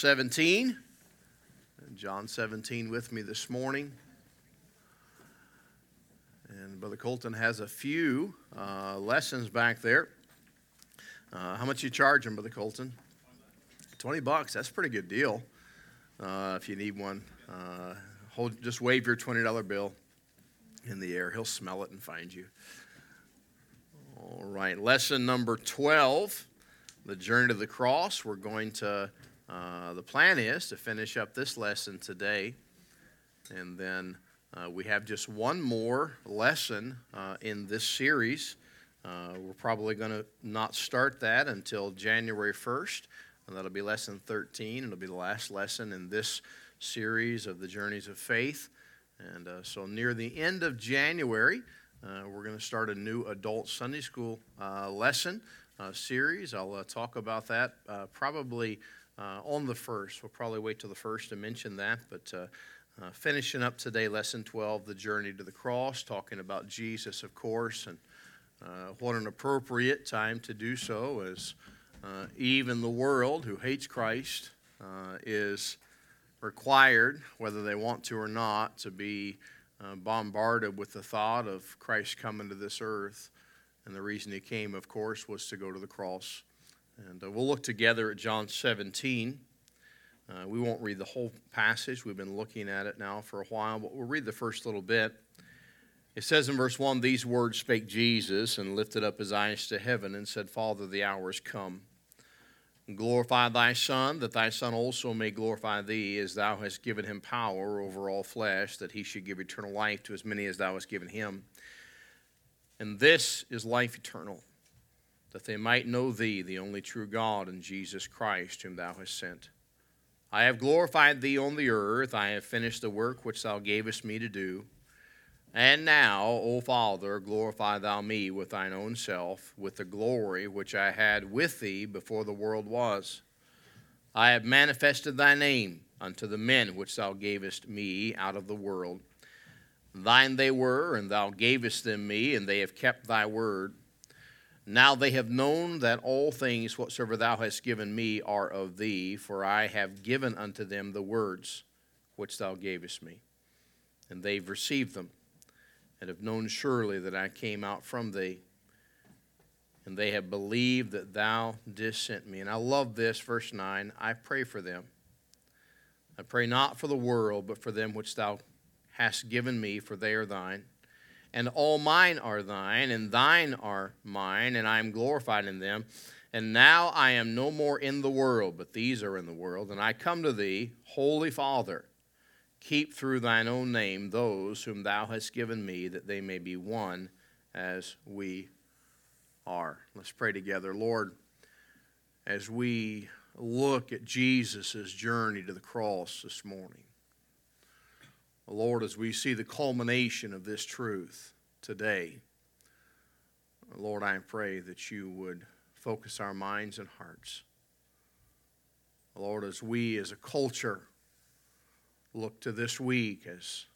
17. John 17 with me this morning. And Brother Colton has a few uh, lessons back there. Uh, how much you charging, Brother Colton? 20 bucks. That's a pretty good deal. Uh, if you need one, uh, hold, just wave your $20 bill in the air. He'll smell it and find you. All right, lesson number 12 the journey to the cross. We're going to uh, the plan is to finish up this lesson today, and then uh, we have just one more lesson uh, in this series. Uh, we're probably going to not start that until January 1st, and that'll be lesson 13. It'll be the last lesson in this series of the Journeys of Faith. And uh, so, near the end of January, we're going to start a new adult Sunday school lesson series. I'll talk about that probably uh, on the first. We'll probably wait till the first to mention that, but uh, uh, finishing up today, lesson 12, the journey to the cross, talking about Jesus, of course, and uh, what an appropriate time to do so as uh, even the world who hates Christ uh, is required, whether they want to or not, to be bombarded with the thought of Christ coming to this earth. And the reason he came, of course, was to go to the cross. And uh, we'll look together at John 17. Uh, we won't read the whole passage. We've been looking at it now for a while, but we'll read the first little bit. It says in verse 1 These words spake Jesus and lifted up his eyes to heaven and said, Father, the hour is come. Glorify thy Son, that thy Son also may glorify thee, as thou hast given him power over all flesh, that he should give eternal life to as many as thou hast given him. And this is life eternal that they might know thee, the only true God, and Jesus Christ, whom thou hast sent. I have glorified thee on the earth, I have finished the work which thou gavest me to do. And now, O Father, glorify thou me with thine own self, with the glory which I had with thee before the world was. I have manifested thy name unto the men which thou gavest me out of the world. Thine they were, and thou gavest them me, and they have kept thy word. Now they have known that all things whatsoever thou hast given me are of thee, for I have given unto them the words which thou gavest me. And they've received them, and have known surely that I came out from thee. And they have believed that thou didst send me. And I love this, verse 9. I pray for them. I pray not for the world, but for them which thou hast given me, for they are thine and all mine are thine, and thine are mine, and I am glorified in them. And now I am no more in the world, but these are in the world. And I come to thee, Holy Father, keep through thine own name those whom thou hast given me, that they may be one as we are. Let's pray together. Lord, as we look at Jesus' journey to the cross this morning, Lord, as we see the culmination of this truth today, Lord, I pray that you would focus our minds and hearts. Lord, as we as a culture look to this week as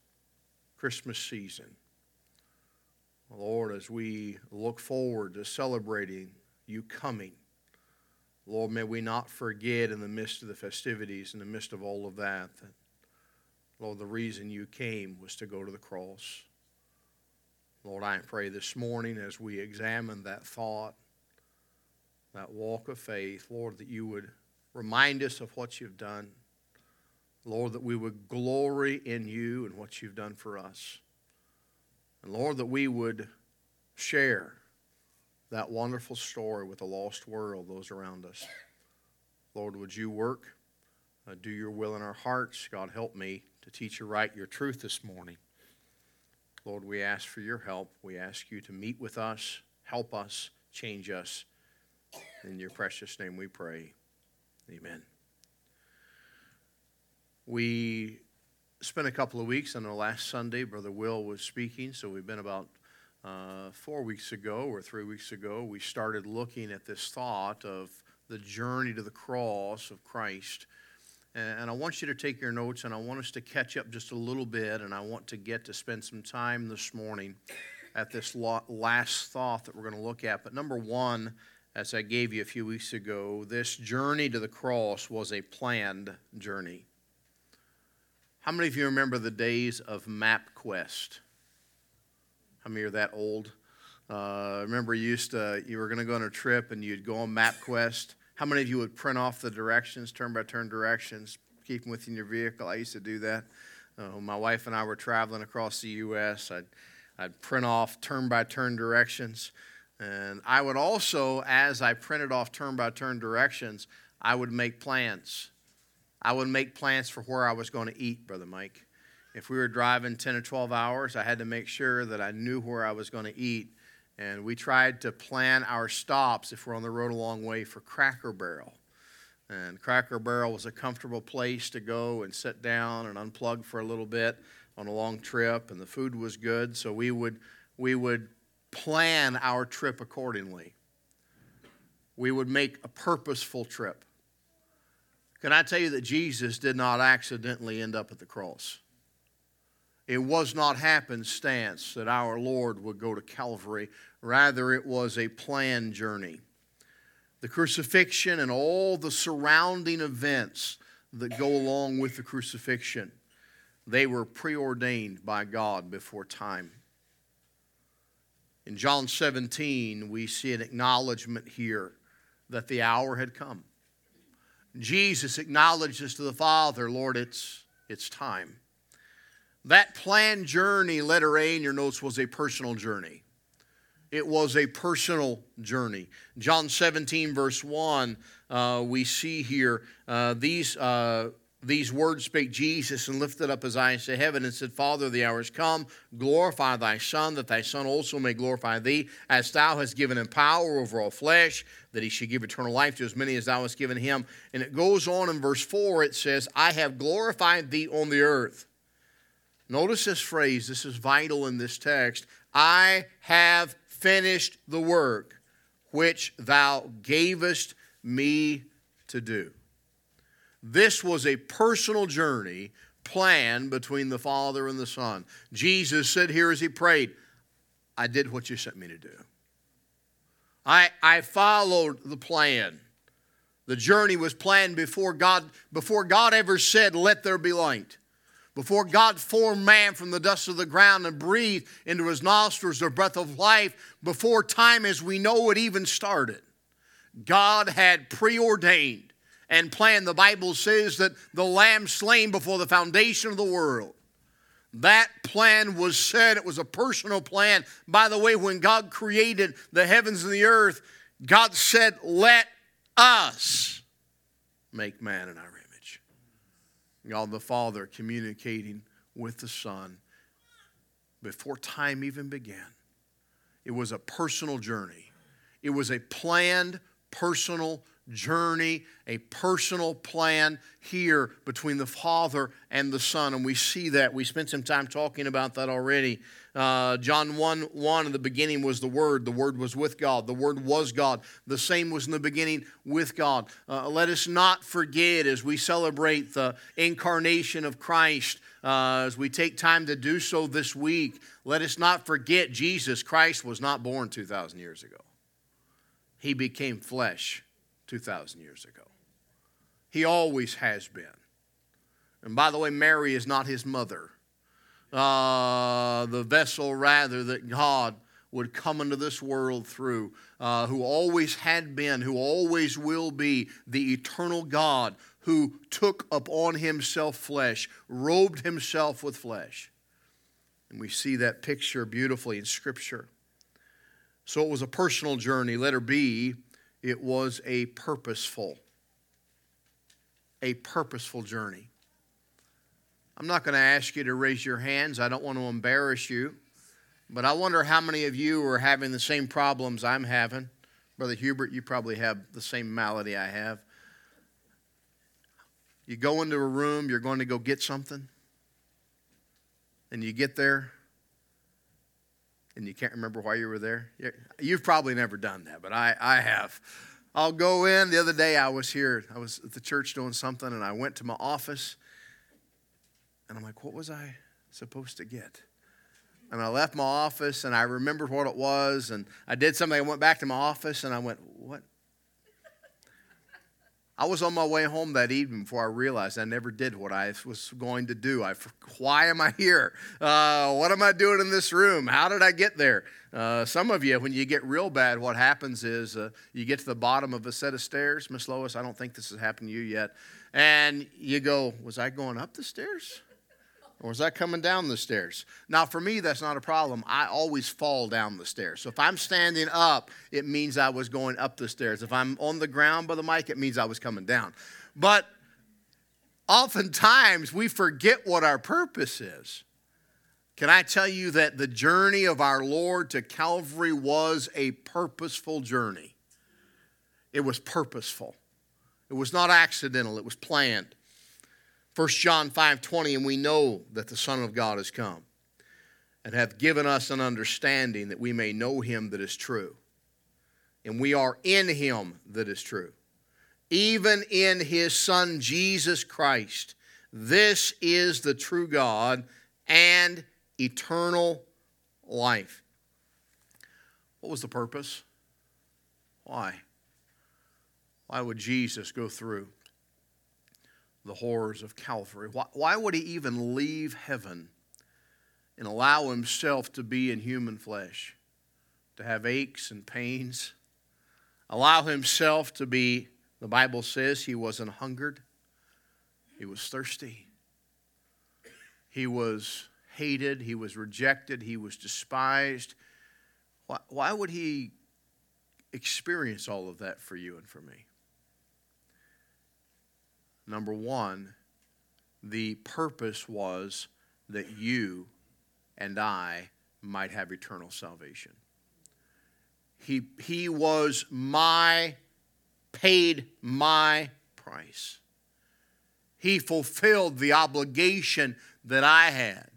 Christmas season, Lord, as we look forward to celebrating you coming, Lord, may we not forget in the midst of the festivities, in the midst of all of that, that Lord, the reason you came was to go to the cross. Lord, I pray this morning as we examine that thought, that walk of faith, Lord, that you would remind us of what you've done. Lord, that we would glory in you and what you've done for us. And Lord, that we would share that wonderful story with the lost world, those around us. Lord, would you work, uh, do your will in our hearts? God, help me to teach you right your truth this morning. Lord, we ask for your help. We ask you to meet with us, help us, change us. In your precious name we pray. Amen. We spent a couple of weeks on the last Sunday. Brother Will was speaking, so we've been about uh, four weeks ago or three weeks ago. We started looking at this thought of the journey to the cross of Christ and I want you to take your notes, and I want us to catch up just a little bit, and I want to get to spend some time this morning at this last thought that we're going to look at. But number one, as I gave you a few weeks ago, this journey to the cross was a planned journey. How many of you remember the days of MapQuest? How many are that old? Uh, remember, you used to you were going to go on a trip and you'd go on MapQuest. How many of you would print off the directions, turn by turn directions, keep them within your vehicle? I used to do that. Uh, my wife and I were traveling across the U.S. I'd, I'd print off turn by turn directions. And I would also, as I printed off turn by turn directions, I would make plans. I would make plans for where I was going to eat, Brother Mike. If we were driving 10 or 12 hours, I had to make sure that I knew where I was going to eat. And we tried to plan our stops if we're on the road a long way for Cracker Barrel. And Cracker Barrel was a comfortable place to go and sit down and unplug for a little bit on a long trip, and the food was good. So we would, we would plan our trip accordingly. We would make a purposeful trip. Can I tell you that Jesus did not accidentally end up at the cross? It was not happenstance that our Lord would go to Calvary. Rather, it was a planned journey. The crucifixion and all the surrounding events that go along with the crucifixion, they were preordained by God before time. In John 17, we see an acknowledgement here that the hour had come. Jesus acknowledges to the Father, Lord, it's, it's time. That planned journey, letter A in your notes, was a personal journey. It was a personal journey. John 17, verse 1, uh, we see here uh, these uh, these words spake Jesus and lifted up his eyes to heaven and said, Father, the hour is come. Glorify thy Son, that thy Son also may glorify thee, as thou hast given him power over all flesh, that he should give eternal life to as many as thou hast given him. And it goes on in verse 4, it says, I have glorified thee on the earth. Notice this phrase, this is vital in this text. I have finished the work which thou gavest me to do. This was a personal journey planned between the Father and the Son. Jesus said here as he prayed, I did what you sent me to do. I, I followed the plan. The journey was planned before God, before God ever said, Let there be light. Before God formed man from the dust of the ground and breathed into his nostrils the breath of life, before time as we know it even started, God had preordained and planned. The Bible says that the lamb slain before the foundation of the world. That plan was set. It was a personal plan. By the way, when God created the heavens and the earth, God said, Let us make man in our. God the Father communicating with the Son before time even began. It was a personal journey, it was a planned personal journey, a personal plan here between the Father and the Son. And we see that. We spent some time talking about that already. Uh, John 1 1 in the beginning was the Word. The Word was with God. The Word was God. The same was in the beginning with God. Uh, let us not forget as we celebrate the incarnation of Christ, uh, as we take time to do so this week, let us not forget Jesus Christ was not born 2,000 years ago. He became flesh 2,000 years ago. He always has been. And by the way, Mary is not his mother. Uh, the vessel, rather, that God would come into this world through, uh, who always had been, who always will be, the eternal God who took upon himself flesh, robed himself with flesh. And we see that picture beautifully in Scripture. So it was a personal journey. Letter B, it was a purposeful, a purposeful journey. I'm not going to ask you to raise your hands. I don't want to embarrass you. But I wonder how many of you are having the same problems I'm having. Brother Hubert, you probably have the same malady I have. You go into a room, you're going to go get something, and you get there, and you can't remember why you were there? You've probably never done that, but I, I have. I'll go in. The other day I was here, I was at the church doing something, and I went to my office, and I'm like, what was I supposed to get? and I left my office and I remembered what it was and I did something. I went back to my office and I went, What? I was on my way home that evening before I realized I never did what I was going to do. I, why am I here? Uh, what am I doing in this room? How did I get there? Uh, some of you, when you get real bad, what happens is uh, you get to the bottom of a set of stairs. Miss Lois, I don't think this has happened to you yet. And you go, Was I going up the stairs? Or is that coming down the stairs? Now, for me, that's not a problem. I always fall down the stairs. So if I'm standing up, it means I was going up the stairs. If I'm on the ground by the mic, it means I was coming down. But oftentimes we forget what our purpose is. Can I tell you that the journey of our Lord to Calvary was a purposeful journey? It was purposeful. It was not accidental, it was planned. 1 John 5 20, and we know that the Son of God has come and hath given us an understanding that we may know him that is true. And we are in him that is true, even in his Son Jesus Christ. This is the true God and eternal life. What was the purpose? Why? Why would Jesus go through the horrors of Calvary. Why, why would he even leave heaven and allow himself to be in human flesh, to have aches and pains? Allow himself to be, the Bible says, he wasn't hungered, he was thirsty, he was hated, he was rejected, he was despised. Why, why would he experience all of that for you and for me? Number one, the purpose was that you and I might have eternal salvation. He, he was my, paid my price. He fulfilled the obligation that I had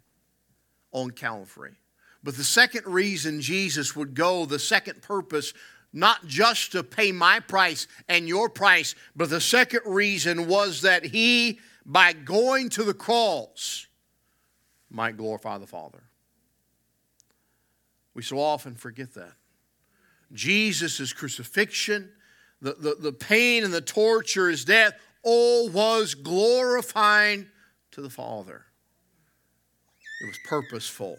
on Calvary. But the second reason Jesus would go, the second purpose not just to pay my price and your price, but the second reason was that he, by going to the cross, might glorify the Father. We so often forget that. Jesus' crucifixion, the, the, the pain and the torture, his death, all was glorifying to the Father. It was purposeful.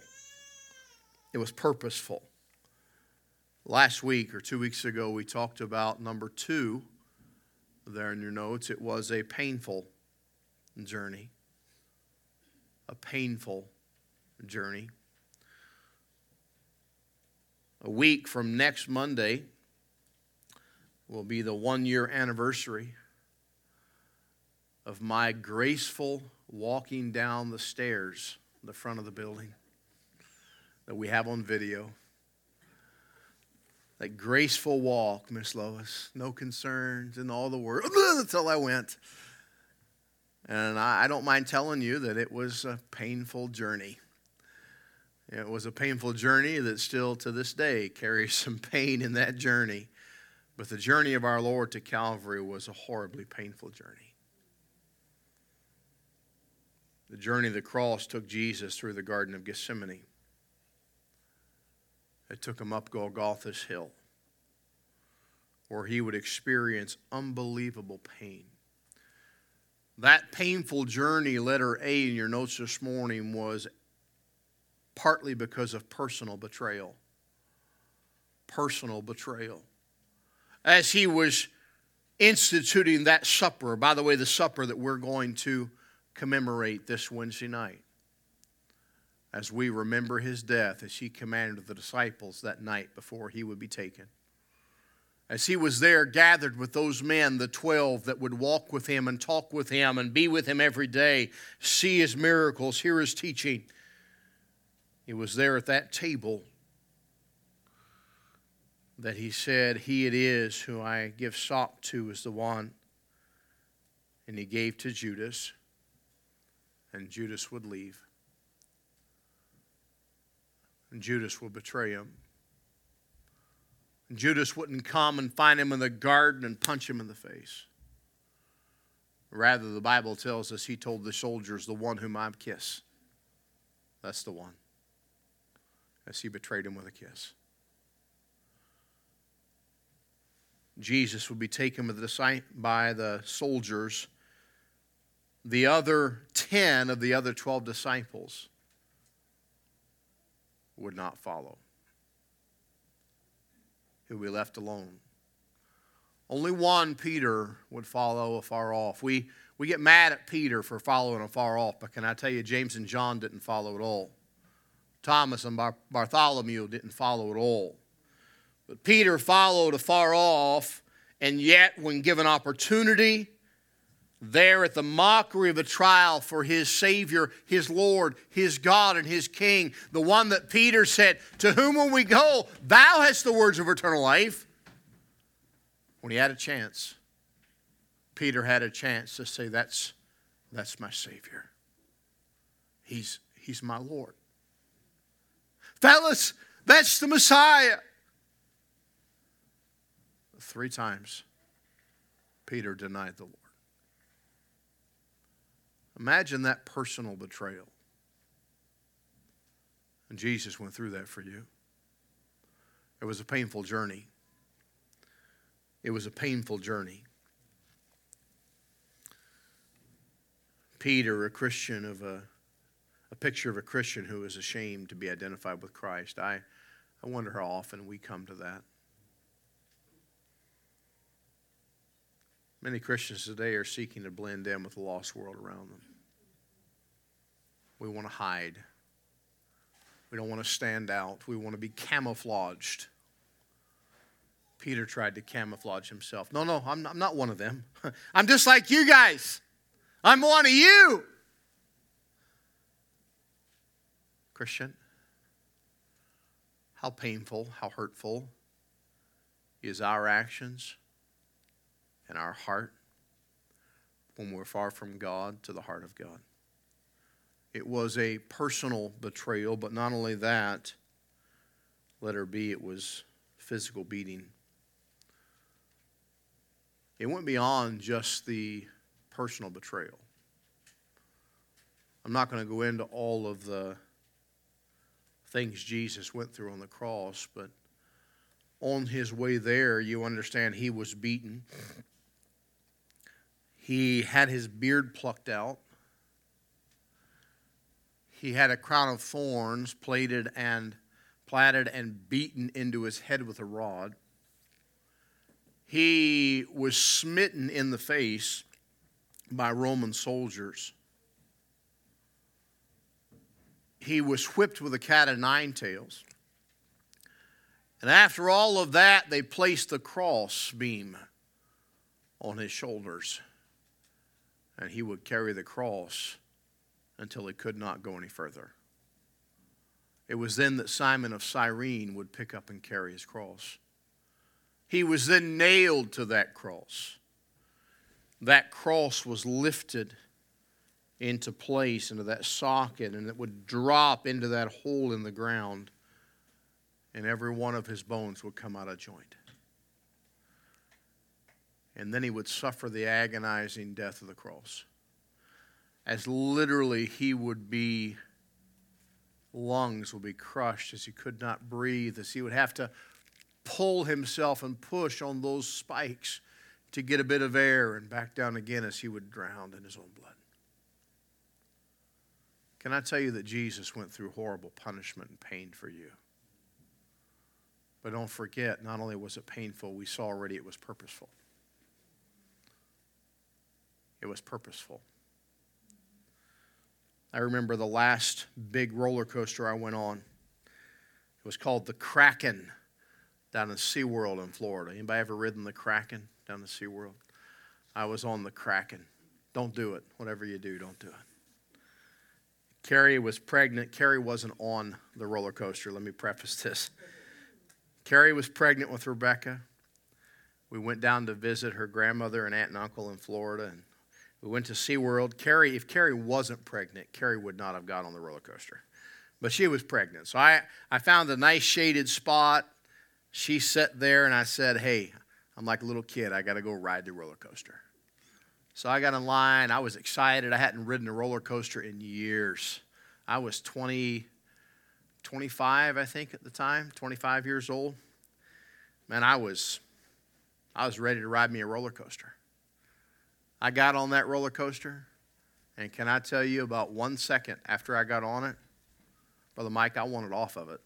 It was purposeful. Last week or two weeks ago, we talked about number two there in your notes. It was a painful journey. A painful journey. A week from next Monday will be the one year anniversary of my graceful walking down the stairs, the front of the building that we have on video that graceful walk, Miss Lois. No concerns in all the world. Until I went. And I, I don't mind telling you that it was a painful journey. It was a painful journey that still to this day carries some pain in that journey. But the journey of our Lord to Calvary was a horribly painful journey. The journey of the cross took Jesus through the Garden of Gethsemane. It took him up Golgotha's hill, where he would experience unbelievable pain. That painful journey, letter A in your notes this morning, was partly because of personal betrayal. Personal betrayal. As he was instituting that supper, by the way, the supper that we're going to commemorate this Wednesday night as we remember his death as he commanded the disciples that night before he would be taken. As he was there gathered with those men, the 12 that would walk with him and talk with him and be with him every day, see his miracles, hear his teaching, he was there at that table that he said, He it is who I give sop to is the one. And he gave to Judas, and Judas would leave and Judas will betray him. And Judas wouldn't come and find him in the garden and punch him in the face. Rather, the Bible tells us he told the soldiers, The one whom I kiss, that's the one. as he betrayed him with a kiss. Jesus would be taken by the soldiers. The other 10 of the other 12 disciples would not follow. He would be left alone. Only one, Peter, would follow afar off. We, we get mad at Peter for following afar off, but can I tell you, James and John didn't follow at all. Thomas and Bar- Bartholomew didn't follow at all. But Peter followed afar off, and yet, when given opportunity, there at the mockery of the trial for his Savior, his Lord, his God, and his King, the one that Peter said, To whom will we go? Thou hast the words of eternal life. When he had a chance, Peter had a chance to say, That's, that's my Savior. He's, he's my Lord. Fellas, that's the Messiah. Three times, Peter denied the Lord. Imagine that personal betrayal. And Jesus went through that for you. It was a painful journey. It was a painful journey. Peter, a Christian of a, a picture of a Christian who is ashamed to be identified with Christ. I, I wonder how often we come to that. Many Christians today are seeking to blend in with the lost world around them. We want to hide. We don't want to stand out. We want to be camouflaged. Peter tried to camouflage himself. No, no, I'm not, I'm not one of them. I'm just like you guys. I'm one of you. Christian, how painful, how hurtful is our actions and our heart when we're far from God to the heart of God? It was a personal betrayal, but not only that, letter B, it was physical beating. It went beyond just the personal betrayal. I'm not going to go into all of the things Jesus went through on the cross, but on his way there, you understand he was beaten. He had his beard plucked out. He had a crown of thorns plaited and platted and beaten into his head with a rod he was smitten in the face by Roman soldiers. He was whipped with a cat of nine tails. And after all of that, they placed the cross beam on his shoulders. And he would carry the cross until he could not go any further. It was then that Simon of Cyrene would pick up and carry his cross. He was then nailed to that cross. That cross was lifted into place, into that socket, and it would drop into that hole in the ground, and every one of his bones would come out of joint. And then he would suffer the agonizing death of the cross. As literally he would be, lungs would be crushed as he could not breathe, as he would have to pull himself and push on those spikes to get a bit of air and back down again as he would drown in his own blood. Can I tell you that Jesus went through horrible punishment and pain for you? But don't forget, not only was it painful, we saw already it was purposeful. It was purposeful. I remember the last big roller coaster I went on. It was called the Kraken down in SeaWorld in Florida. Anybody ever ridden the Kraken down in SeaWorld? I was on the Kraken. Don't do it. Whatever you do, don't do it. Carrie was pregnant. Carrie wasn't on the roller coaster. Let me preface this. Carrie was pregnant with Rebecca. We went down to visit her grandmother and aunt and uncle in Florida, and we went to SeaWorld. Carrie, if Carrie wasn't pregnant, Carrie would not have got on the roller coaster. But she was pregnant. So I, I found a nice shaded spot she sat there and I said, Hey, I'm like a little kid. I got to go ride the roller coaster. So I got in line. I was excited. I hadn't ridden a roller coaster in years. I was 20, 25, I think, at the time, 25 years old. Man, I was, I was ready to ride me a roller coaster. I got on that roller coaster, and can I tell you, about one second after I got on it, Brother Mike, I wanted off of it.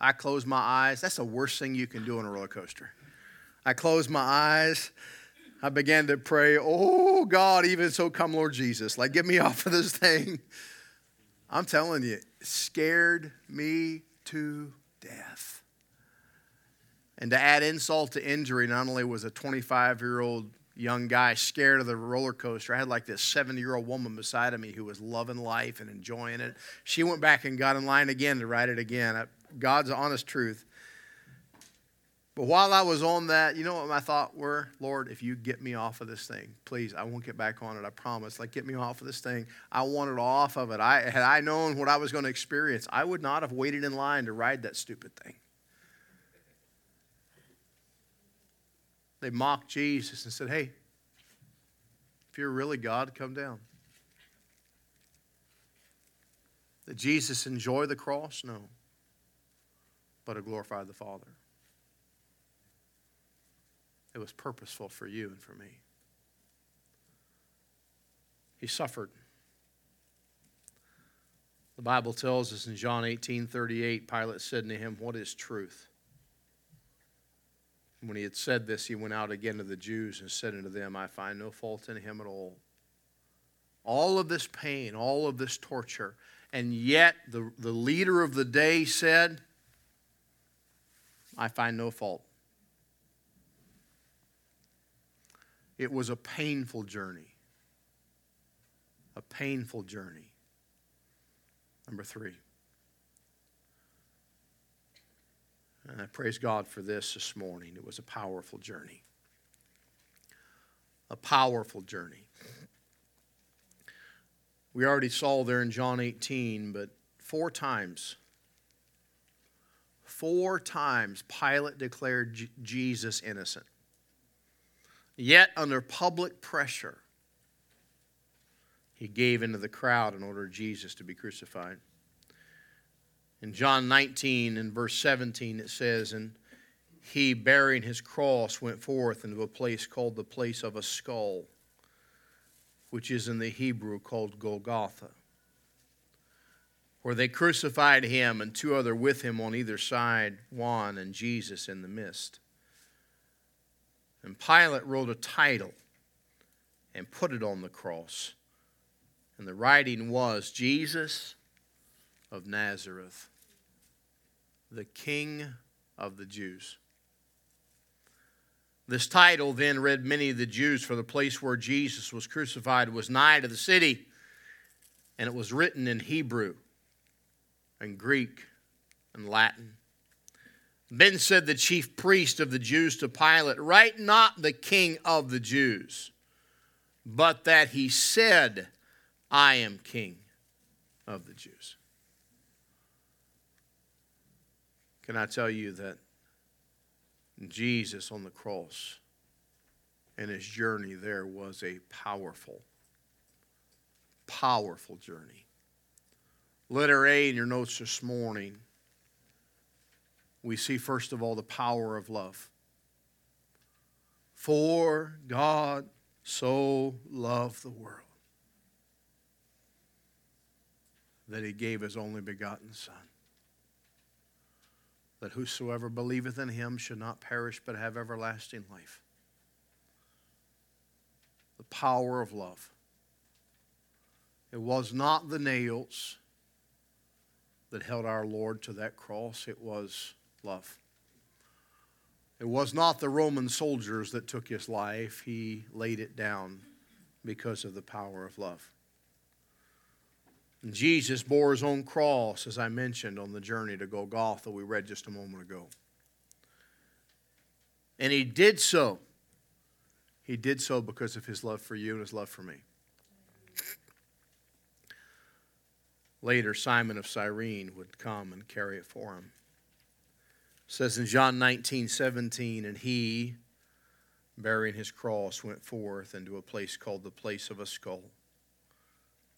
I closed my eyes. That's the worst thing you can do on a roller coaster. I closed my eyes. I began to pray, Oh God, even so come, Lord Jesus. Like, get me off of this thing. I'm telling you, scared me to death. And to add insult to injury, not only was a 25 year old young guy scared of the roller coaster, I had like this 70 year old woman beside of me who was loving life and enjoying it. She went back and got in line again to ride it again. God's honest truth. But while I was on that, you know what my thought were? Lord, if you get me off of this thing, please, I won't get back on it. I promise. Like, get me off of this thing. I wanted off of it. I had I known what I was going to experience, I would not have waited in line to ride that stupid thing. They mocked Jesus and said, Hey, if you're really God, come down. Did Jesus enjoy the cross? No. But it glorified the Father. It was purposeful for you and for me. He suffered. The Bible tells us in John 18 38, Pilate said to him, What is truth? When he had said this, he went out again to the Jews and said unto them, I find no fault in him at all. All of this pain, all of this torture, and yet the, the leader of the day said, I find no fault. It was a painful journey. A painful journey. Number three. And I praise God for this this morning. It was a powerful journey. A powerful journey. We already saw there in John 18, but four times, four times Pilate declared J- Jesus innocent. Yet, under public pressure, he gave into the crowd in order Jesus to be crucified. In John 19 and verse 17, it says, And he, bearing his cross, went forth into a place called the place of a skull, which is in the Hebrew called Golgotha, where they crucified him and two other with him on either side, one and Jesus in the midst. And Pilate wrote a title and put it on the cross. And the writing was Jesus of Nazareth, the King of the Jews. This title then read many of the Jews, for the place where Jesus was crucified was nigh to the city, and it was written in Hebrew and Greek and Latin. Then said the chief priest of the Jews to Pilate, Write not the king of the Jews, but that he said, I am king of the Jews. Can I tell you that Jesus on the cross and his journey there was a powerful, powerful journey. Letter A in your notes this morning we see, first of all, the power of love. For God so loved the world that he gave his only begotten Son, that whosoever believeth in him should not perish but have everlasting life. The power of love. It was not the nails that held our Lord to that cross, it was love. It was not the Roman soldiers that took his life, he laid it down because of the power of love. Jesus bore his own cross, as I mentioned, on the journey to Golgotha, we read just a moment ago. And he did so. He did so because of his love for you and his love for me. Later, Simon of Cyrene would come and carry it for him says in John 19, 17, and he, bearing his cross, went forth into a place called the place of a skull,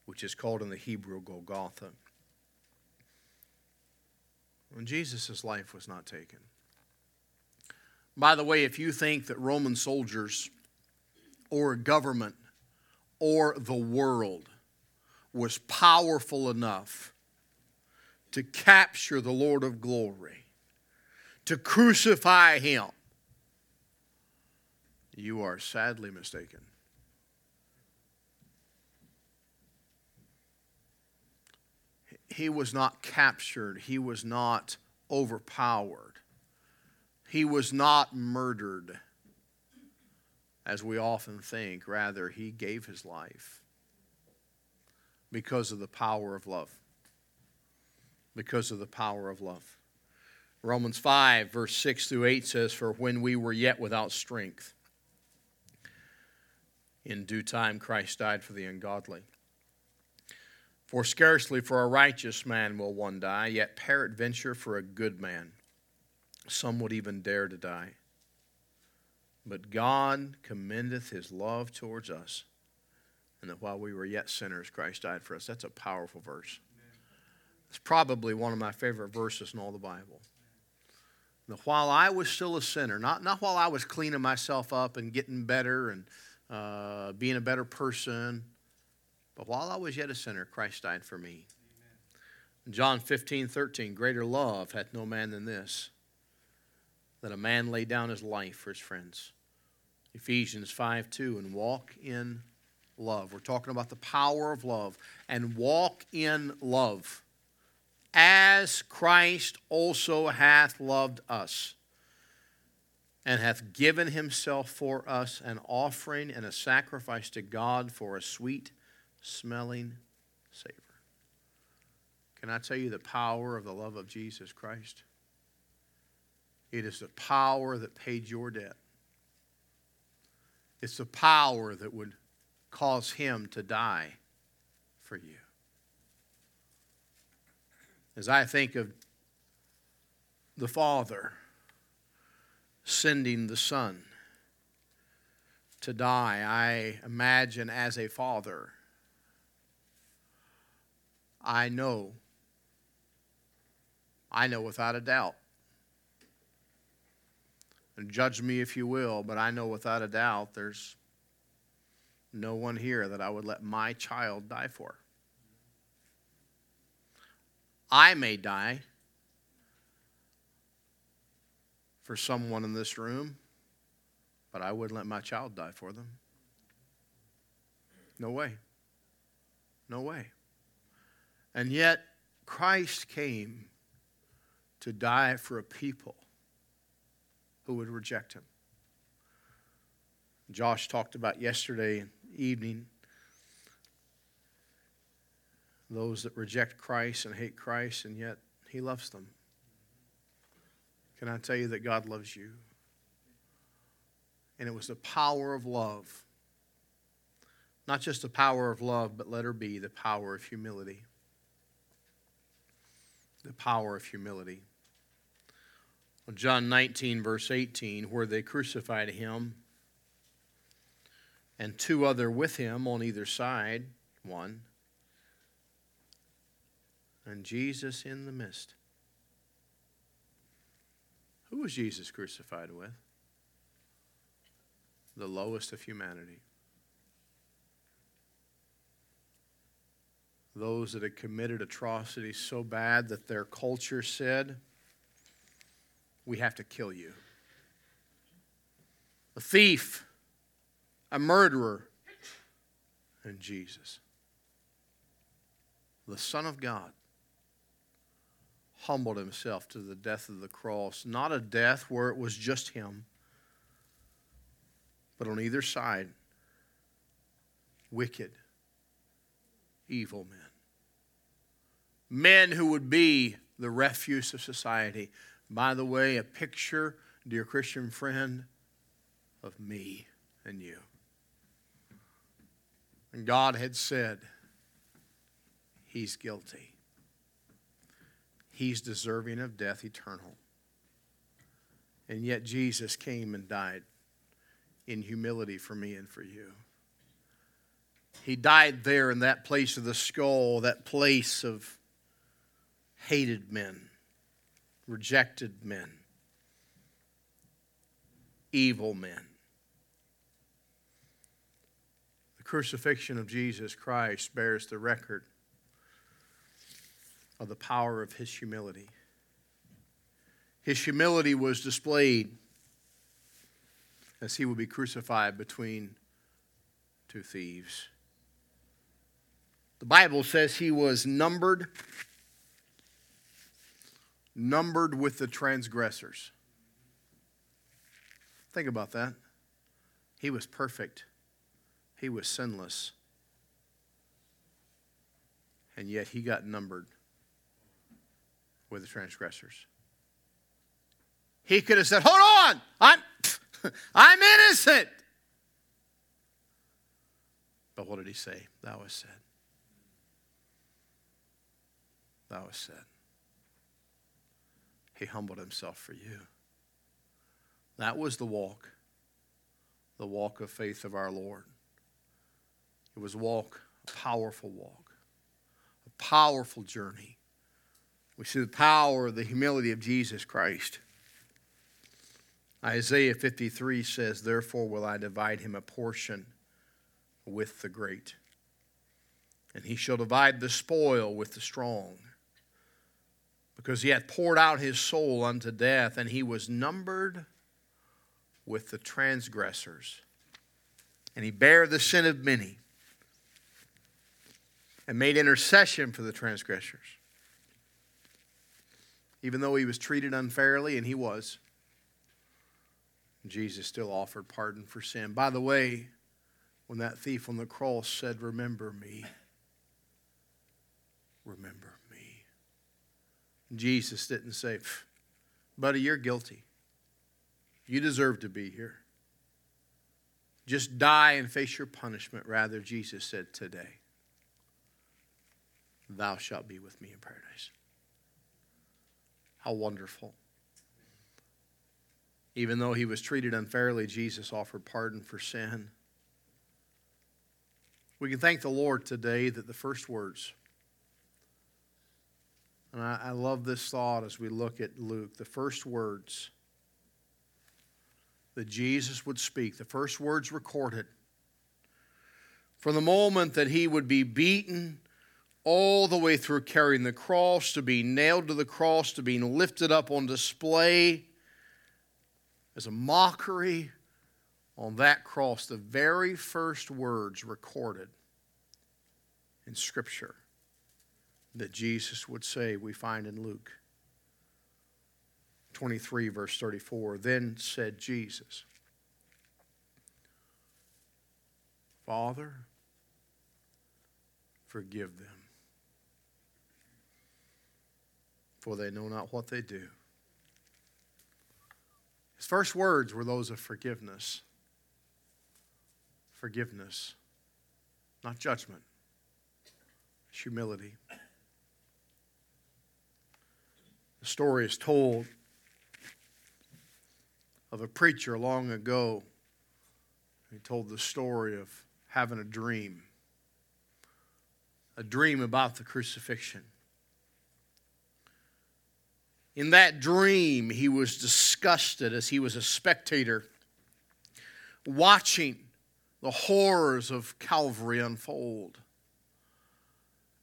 which is called in the Hebrew Golgotha. when Jesus' life was not taken. By the way, if you think that Roman soldiers or government or the world was powerful enough to capture the Lord of glory, to crucify him, you are sadly mistaken. He was not captured, he was not overpowered, he was not murdered, as we often think. Rather, he gave his life because of the power of love. Because of the power of love. Romans 5, verse 6 through 8 says, For when we were yet without strength, in due time Christ died for the ungodly. For scarcely for a righteous man will one die, yet peradventure for a good man some would even dare to die. But God commendeth his love towards us, and that while we were yet sinners, Christ died for us. That's a powerful verse. It's probably one of my favorite verses in all the Bible. Now, while I was still a sinner, not, not while I was cleaning myself up and getting better and uh, being a better person. But while I was yet a sinner, Christ died for me. Amen. John 15, 13, greater love hath no man than this, that a man lay down his life for his friends. Ephesians 5, 2, and walk in love. We're talking about the power of love. And walk in love, as Christ also hath loved us and hath given himself for us an offering and a sacrifice to God for a sweet smelling savor. Can I tell you the power of the love of Jesus Christ? It is the power that paid your debt. It's the power that would cause him to die for you. As I think of the Father, sending the Son to die, I imagine as a father, I know, I know without a doubt, and judge me if you will, but I know without a doubt there's no one here that I would let my child die for. I may die for someone in this room, but I wouldn't let my child die for them. No way. No way. And yet, Christ came to die for a people who would reject him. Josh talked about yesterday evening those that reject Christ and hate Christ, and yet he loves them. Can I tell you that God loves you? And it was the power of love. Not just the power of love, but let her be the power of humility. The power of humility. John 19, verse 18, where they crucified him, and two other with him on either side, one, and Jesus in the midst. Who was Jesus crucified with? The lowest of humanity. Those that had committed atrocities so bad that their culture said, We have to kill you. A thief, a murderer, and Jesus, the Son of God humbled himself to the death of the cross. Not a death where it was just him, but on either side, wicked, evil men. Men who would be the refuse of society. By the way, a picture, dear Christian friend, of me and you. And God had said, He's guilty he's deserving of death eternal. And yet Jesus came and died in humility for me and for you. He died there in that place of the skull, that place of hated men. rejected men, evil men. The crucifixion of Jesus Christ bears the record of the power of his humility. His humility was displayed as he would be crucified between two thieves. The Bible says he was numbered numbered with the transgressors. Think about that. He was perfect. He was sinless. And yet he got numbered with the transgressors. He could have said, Hold on, I'm, I'm innocent. But what did he say? That was said. That was said. He humbled himself for you. That was the walk, the walk of faith of our Lord. It was a walk, a powerful walk, a powerful journey. We see the power, of the humility of Jesus Christ. Isaiah 53 says, Therefore will I divide him a portion with the great, and he shall divide the spoil with the strong because he hath poured out his soul unto death, and he was numbered with the transgressors. And he bare the sin of many and made intercession for the transgressors. Even though he was treated unfairly, and he was, Jesus still offered pardon for sin. By the way, when that thief on the cross said, Remember me, remember Jesus didn't say, Buddy, you're guilty. You deserve to be here. Just die and face your punishment. Rather, Jesus said, Today, thou shalt be with me in paradise. How wonderful. Even though he was treated unfairly, Jesus offered pardon for sin. We can thank the Lord today that the first words, and I, I love this thought as we look at Luke. The first words that Jesus would speak, the first words recorded, from the moment that he would be beaten all the way through carrying the cross, to being nailed to the cross, to being lifted up on display as a mockery on that cross, the very first words recorded in Scripture that Jesus would say, we find in Luke 23, verse 34. Then said Jesus, Father, forgive them, for they know not what they do. His first words were those of forgiveness. Forgiveness, not judgment, humility. The story is told of a preacher long ago. He told the story of having a dream, a dream about the crucifixion. In that dream, he was disgusted as he was a spectator watching the horrors of Calvary unfold.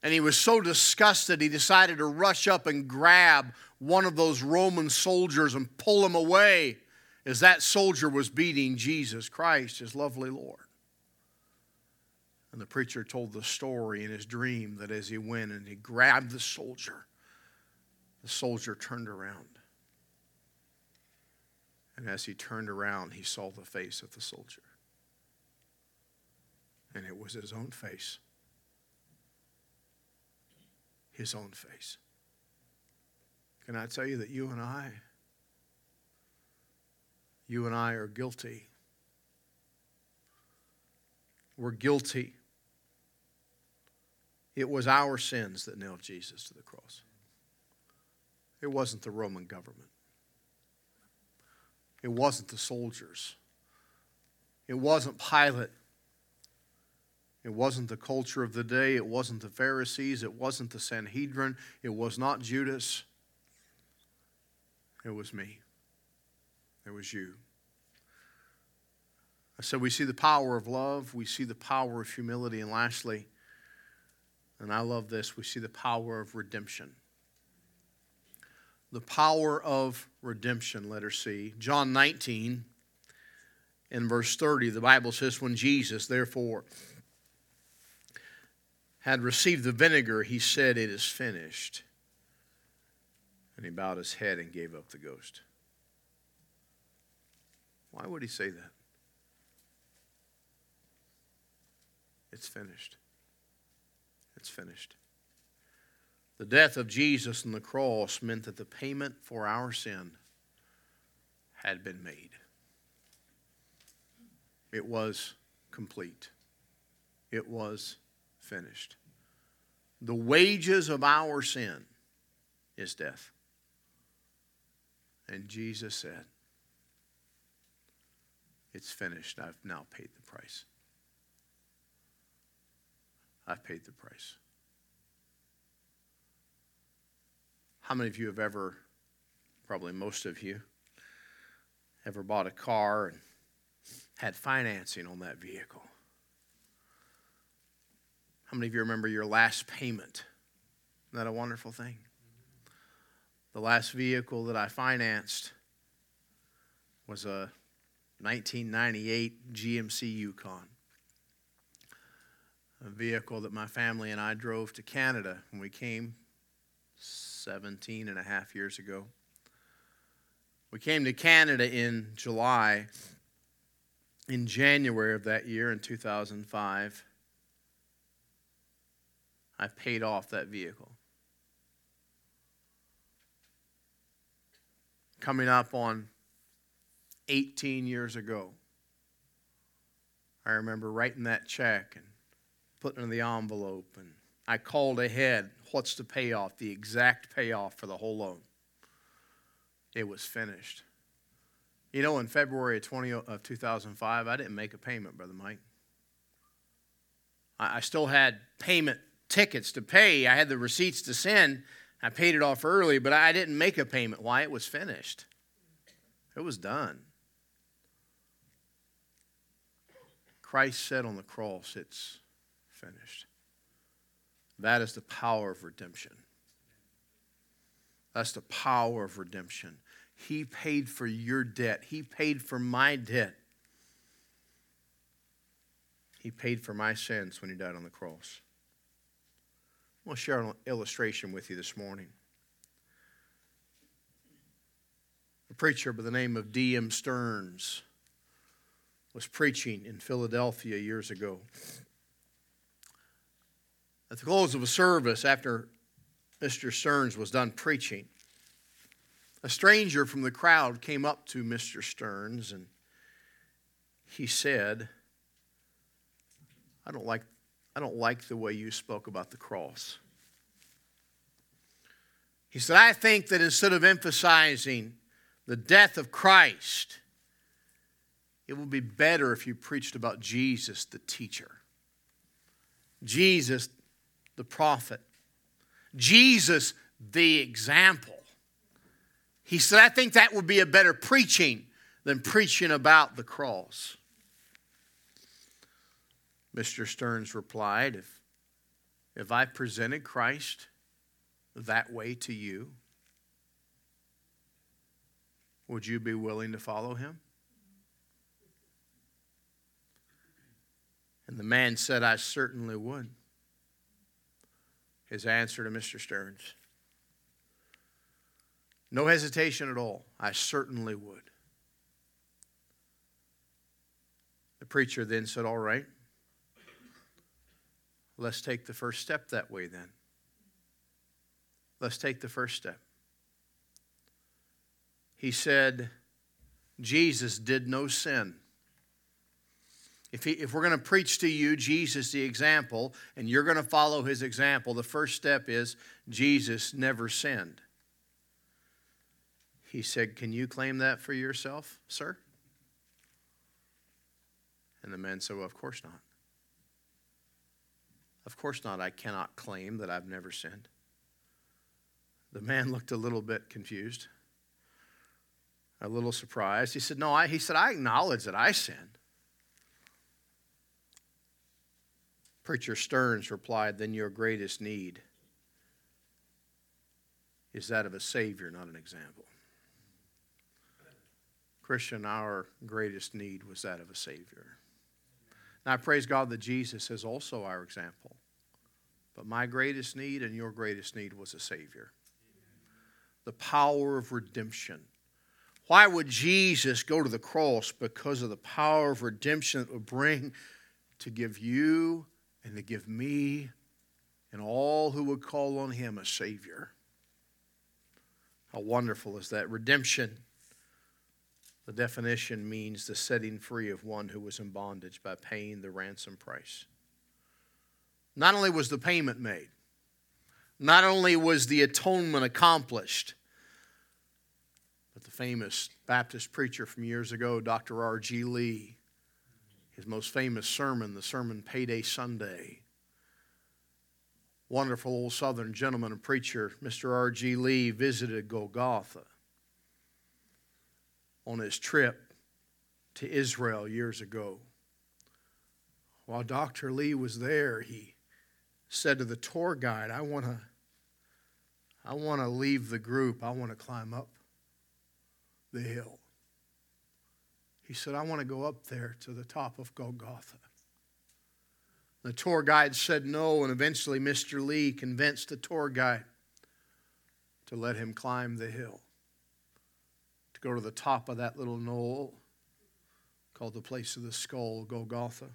And he was so disgusted, he decided to rush up and grab one of those Roman soldiers and pull him away as that soldier was beating Jesus Christ, his lovely Lord. And the preacher told the story in his dream that as he went and he grabbed the soldier, the soldier turned around. And as he turned around, he saw the face of the soldier. And it was his own face his own face. Can I tell you that you and I, you and I are guilty? We're guilty. It was our sins that nailed Jesus to the cross. It wasn't the Roman government. It wasn't the soldiers. It wasn't Pilate it wasn't the culture of the day. It wasn't the Pharisees. It wasn't the Sanhedrin. It was not Judas. It was me. It was you. So we see the power of love, we see the power of humility, and lastly, and I love this, we see the power of redemption. The power of redemption, Let letter C. John 19, in verse 30, the Bible says, When Jesus, therefore, had received the vinegar, he said, It is finished. And he bowed his head and gave up the ghost. Why would he say that? It's finished. It's finished. The death of Jesus on the cross meant that the payment for our sin had been made. It was complete. It was finished. The wages of our sin is death. And Jesus said, It's finished. I've now paid the price. I've paid the price. How many of you have ever, probably most of you, ever bought a car and had financing on that vehicle? How many of you remember your last payment? Isn't that a wonderful thing? The last vehicle that I financed was a 1998 GMC Yukon a vehicle that my family and I drove to Canada when we came 17 and a half years ago. We came to Canada in July. In January of that year, in 2005, I paid off that vehicle. Coming up on 18 years ago, I remember writing that check and put in the envelope. And I called ahead. What's the payoff? The exact payoff for the whole loan. It was finished. You know, in February of, 20, of 2005, I didn't make a payment, Brother Mike. I, I still had payment tickets to pay. I had the receipts to send. I paid it off early, but I didn't make a payment. Why? It was finished. It was done. Christ said on the cross, It's finished. That is the power of redemption. That's the power of redemption. He paid for your debt, He paid for my debt. He paid for my sins when He died on the cross. I want to share an illustration with you this morning. A preacher by the name of D.M. Stearns was preaching in Philadelphia years ago. At the close of a service, after Mr. Stearns was done preaching, a stranger from the crowd came up to Mr. Stearns and he said, I don't like, I don't like the way you spoke about the cross. He said, I think that instead of emphasizing the death of Christ, it would be better if you preached about Jesus, the teacher. Jesus, the prophet, Jesus, the example. He said, I think that would be a better preaching than preaching about the cross. Mr. Stearns replied, If, if I presented Christ that way to you, would you be willing to follow him? And the man said, I certainly would his answer to Mr. Stearns. No hesitation at all. I certainly would. The preacher then said, All right, let's take the first step that way then. Let's take the first step. He said, Jesus did no sin. If, he, if we're going to preach to you Jesus, the example, and you're going to follow his example, the first step is Jesus never sinned. He said, Can you claim that for yourself, sir? And the man said, Well, of course not. Of course not. I cannot claim that I've never sinned. The man looked a little bit confused. a little surprised. He said, No, I, he said, I acknowledge that I sinned. Preacher Stearns replied, Then your greatest need is that of a Savior, not an example. Christian, our greatest need was that of a Savior. Now, I praise God that Jesus is also our example. But my greatest need and your greatest need was a Savior. The power of redemption. Why would Jesus go to the cross? Because of the power of redemption that would bring to give you and to give me and all who would call on Him a Savior. How wonderful is that? Redemption. The definition means the setting free of one who was in bondage by paying the ransom price. Not only was the payment made, not only was the atonement accomplished, but the famous Baptist preacher from years ago, Dr. R.G. Lee, his most famous sermon, the sermon Payday Someday. Wonderful old Southern gentleman and preacher, Mr. R.G. Lee, visited Golgotha on his trip to Israel years ago. While Dr. Lee was there, he said to the tour guide, I want to I want to leave the group. I want to climb up the hill. He said, I want to go up there to the top of Golgotha. The tour guide said no, and eventually Mr. Lee convinced the tour guide to let him climb the hill, go to the top of that little knoll called the place of the skull, Golgotha.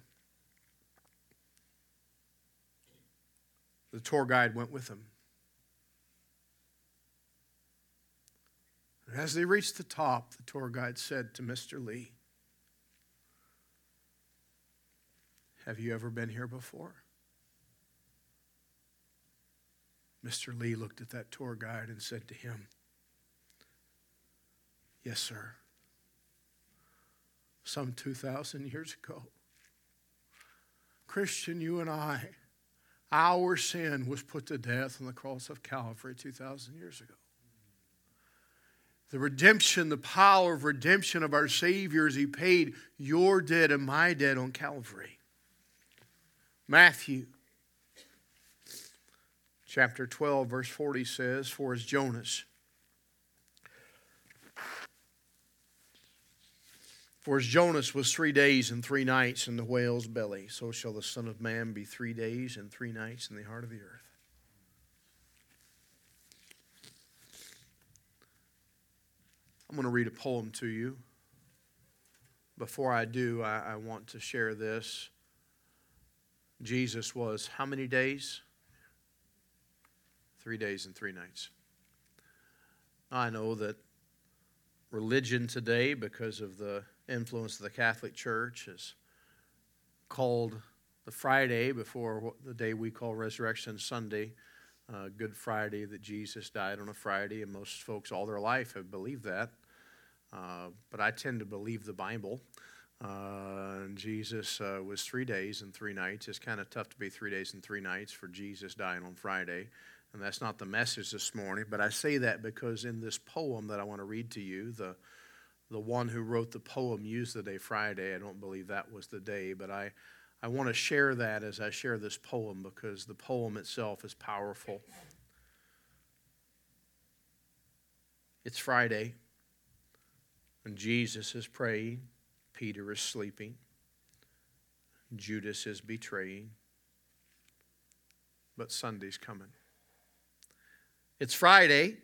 The tour guide went with him. And as they reached the top, the tour guide said to Mr. Lee, Have you ever been here before? Mr. Lee looked at that tour guide and said to him, Yes, sir. Some 2,000 years ago. Christian, you and I our sin was put to death on the cross of Calvary 2,000 years ago. The redemption, the power of redemption of our Savior as He paid your debt and my debt on Calvary. Matthew chapter 12, verse 40 says, For as Jonas For as Jonas was three days and three nights in the whale's belly, so shall the Son of Man be three days and three nights in the heart of the earth. I'm going to read a poem to you. Before I do, I, I want to share this. Jesus was how many days? Three days and three nights. I know that religion today, because of the influence of the Catholic Church is called the Friday before the day we call Resurrection Sunday, uh, Good Friday, that Jesus died on a Friday, and most folks all their life have believed that. Uh, but I tend to believe the Bible. Uh, Jesus uh, was three days and three nights. It's kind of tough to be three days and three nights for Jesus dying on Friday. And that's not the message this morning, but I say that because in this poem that I want to read to you, the the one who wrote the poem used the day Friday. I don't believe that was the day, but I, I want to share that as I share this poem because the poem itself is powerful. It's Friday, and Jesus is praying, Peter is sleeping, Judas is betraying, but Sunday's coming. It's Friday.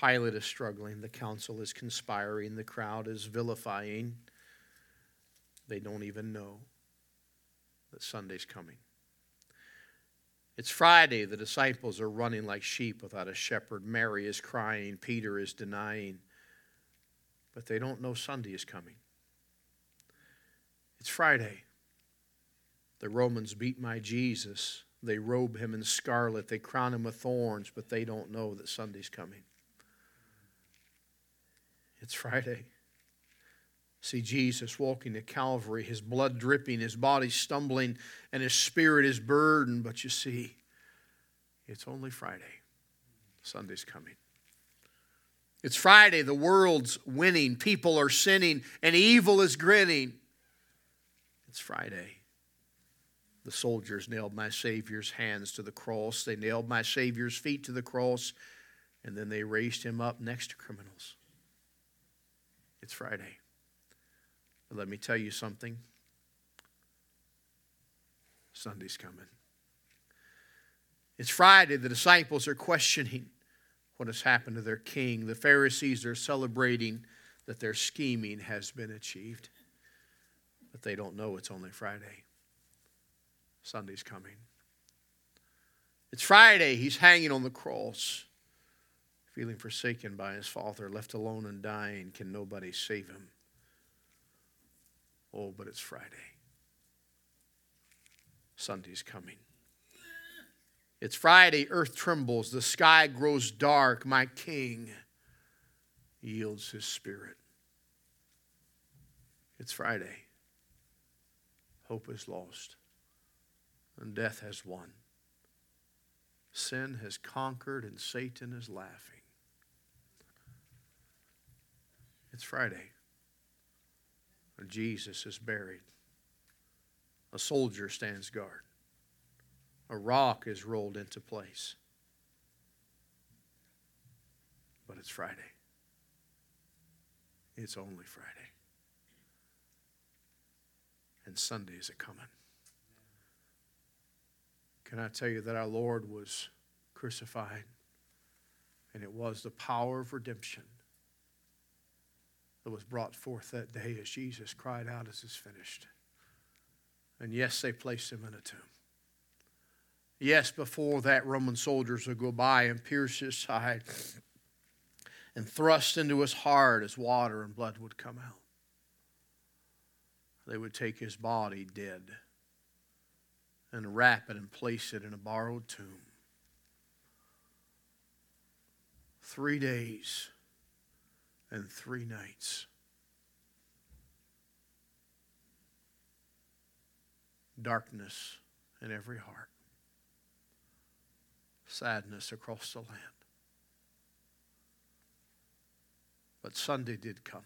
Pilate is struggling. The council is conspiring. The crowd is vilifying. They don't even know that Sunday's coming. It's Friday. The disciples are running like sheep without a shepherd. Mary is crying. Peter is denying. But they don't know Sunday is coming. It's Friday. The Romans beat my Jesus. They robe him in scarlet. They crown him with thorns, but they don't know that Sunday's coming. It's Friday. See Jesus walking to Calvary, his blood dripping, his body stumbling, and his spirit is burdened. But you see, it's only Friday. Sunday's coming. It's Friday, the world's winning, people are sinning, and evil is grinning. It's Friday. The soldiers nailed my Savior's hands to the cross, they nailed my Savior's feet to the cross, and then they raised him up next to criminals. It's Friday. But let me tell you something Sunday's coming. It's Friday. The disciples are questioning what has happened to their king. The Pharisees are celebrating that their scheming has been achieved. But they don't know it's only Friday. Sunday's coming. It's Friday. He's hanging on the cross, feeling forsaken by his father, left alone and dying. Can nobody save him? Oh, but it's Friday. Sunday's coming. It's Friday, earth trembles, the sky grows dark. My king yields his spirit. It's Friday. Hope is lost, and death has won. Sin has conquered, and Satan is laughing. It's Friday, Jesus is buried. A soldier stands guard a rock is rolled into place. But it's Friday. It's only Friday. And Sunday is a coming. Can I tell you that our Lord was crucified? And it was the power of redemption that was brought forth that day as Jesus cried out, As is finished. And yes, they placed him in a tomb. Yes, before that, Roman soldiers would go by and pierce his side and thrust into his heart as water and blood would come out. They would take his body dead and wrap it and place it in a borrowed tomb. Three days and three nights. Darkness in every heart sadness across the land. But Sunday did come.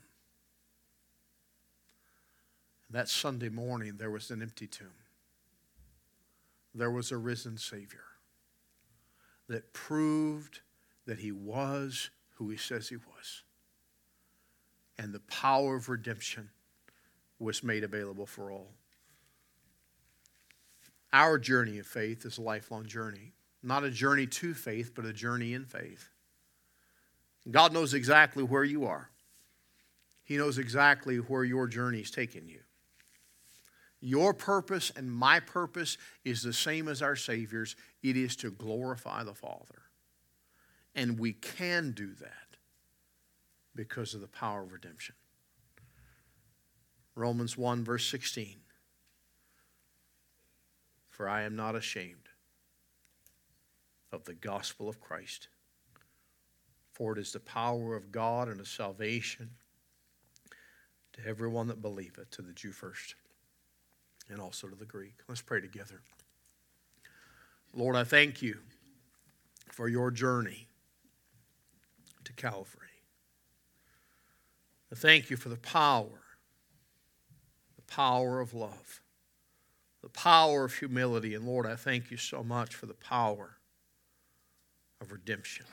That Sunday morning, there was an empty tomb. There was a risen Savior that proved that he was who he says he was. And the power of redemption was made available for all. Our journey of faith is a lifelong journey. Not a journey to faith, but a journey in faith. God knows exactly where you are. He knows exactly where your journey is taking you. Your purpose and my purpose is the same as our Savior's it is to glorify the Father. And we can do that because of the power of redemption. Romans 1, verse 16. For I am not ashamed of the gospel of Christ. For it is the power of God and a salvation to everyone that believeth, to the Jew first, and also to the Greek. Let's pray together. Lord, I thank you for your journey to Calvary. I thank you for the power, the power of love, the power of humility. And Lord, I thank you so much for the power of redemption.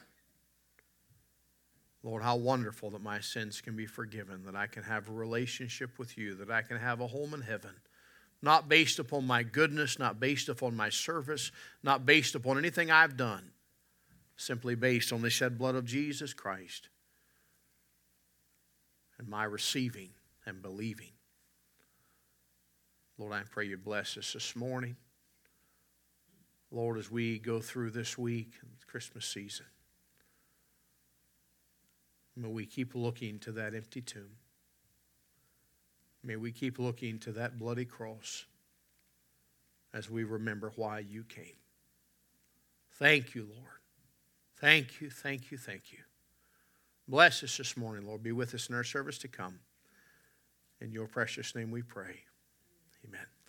Lord, how wonderful that my sins can be forgiven, that I can have a relationship with you, that I can have a home in heaven, not based upon my goodness, not based upon my service, not based upon anything I've done, simply based on the shed blood of Jesus Christ and my receiving and believing. Lord, I pray you bless us this morning. Lord, as we go through this week and Christmas season, may we keep looking to that empty tomb. May we keep looking to that bloody cross as we remember why you came. Thank you, Lord. Thank you, thank you, thank you. Bless us this morning, Lord. Be with us in our service to come. In your precious name we pray. Amen.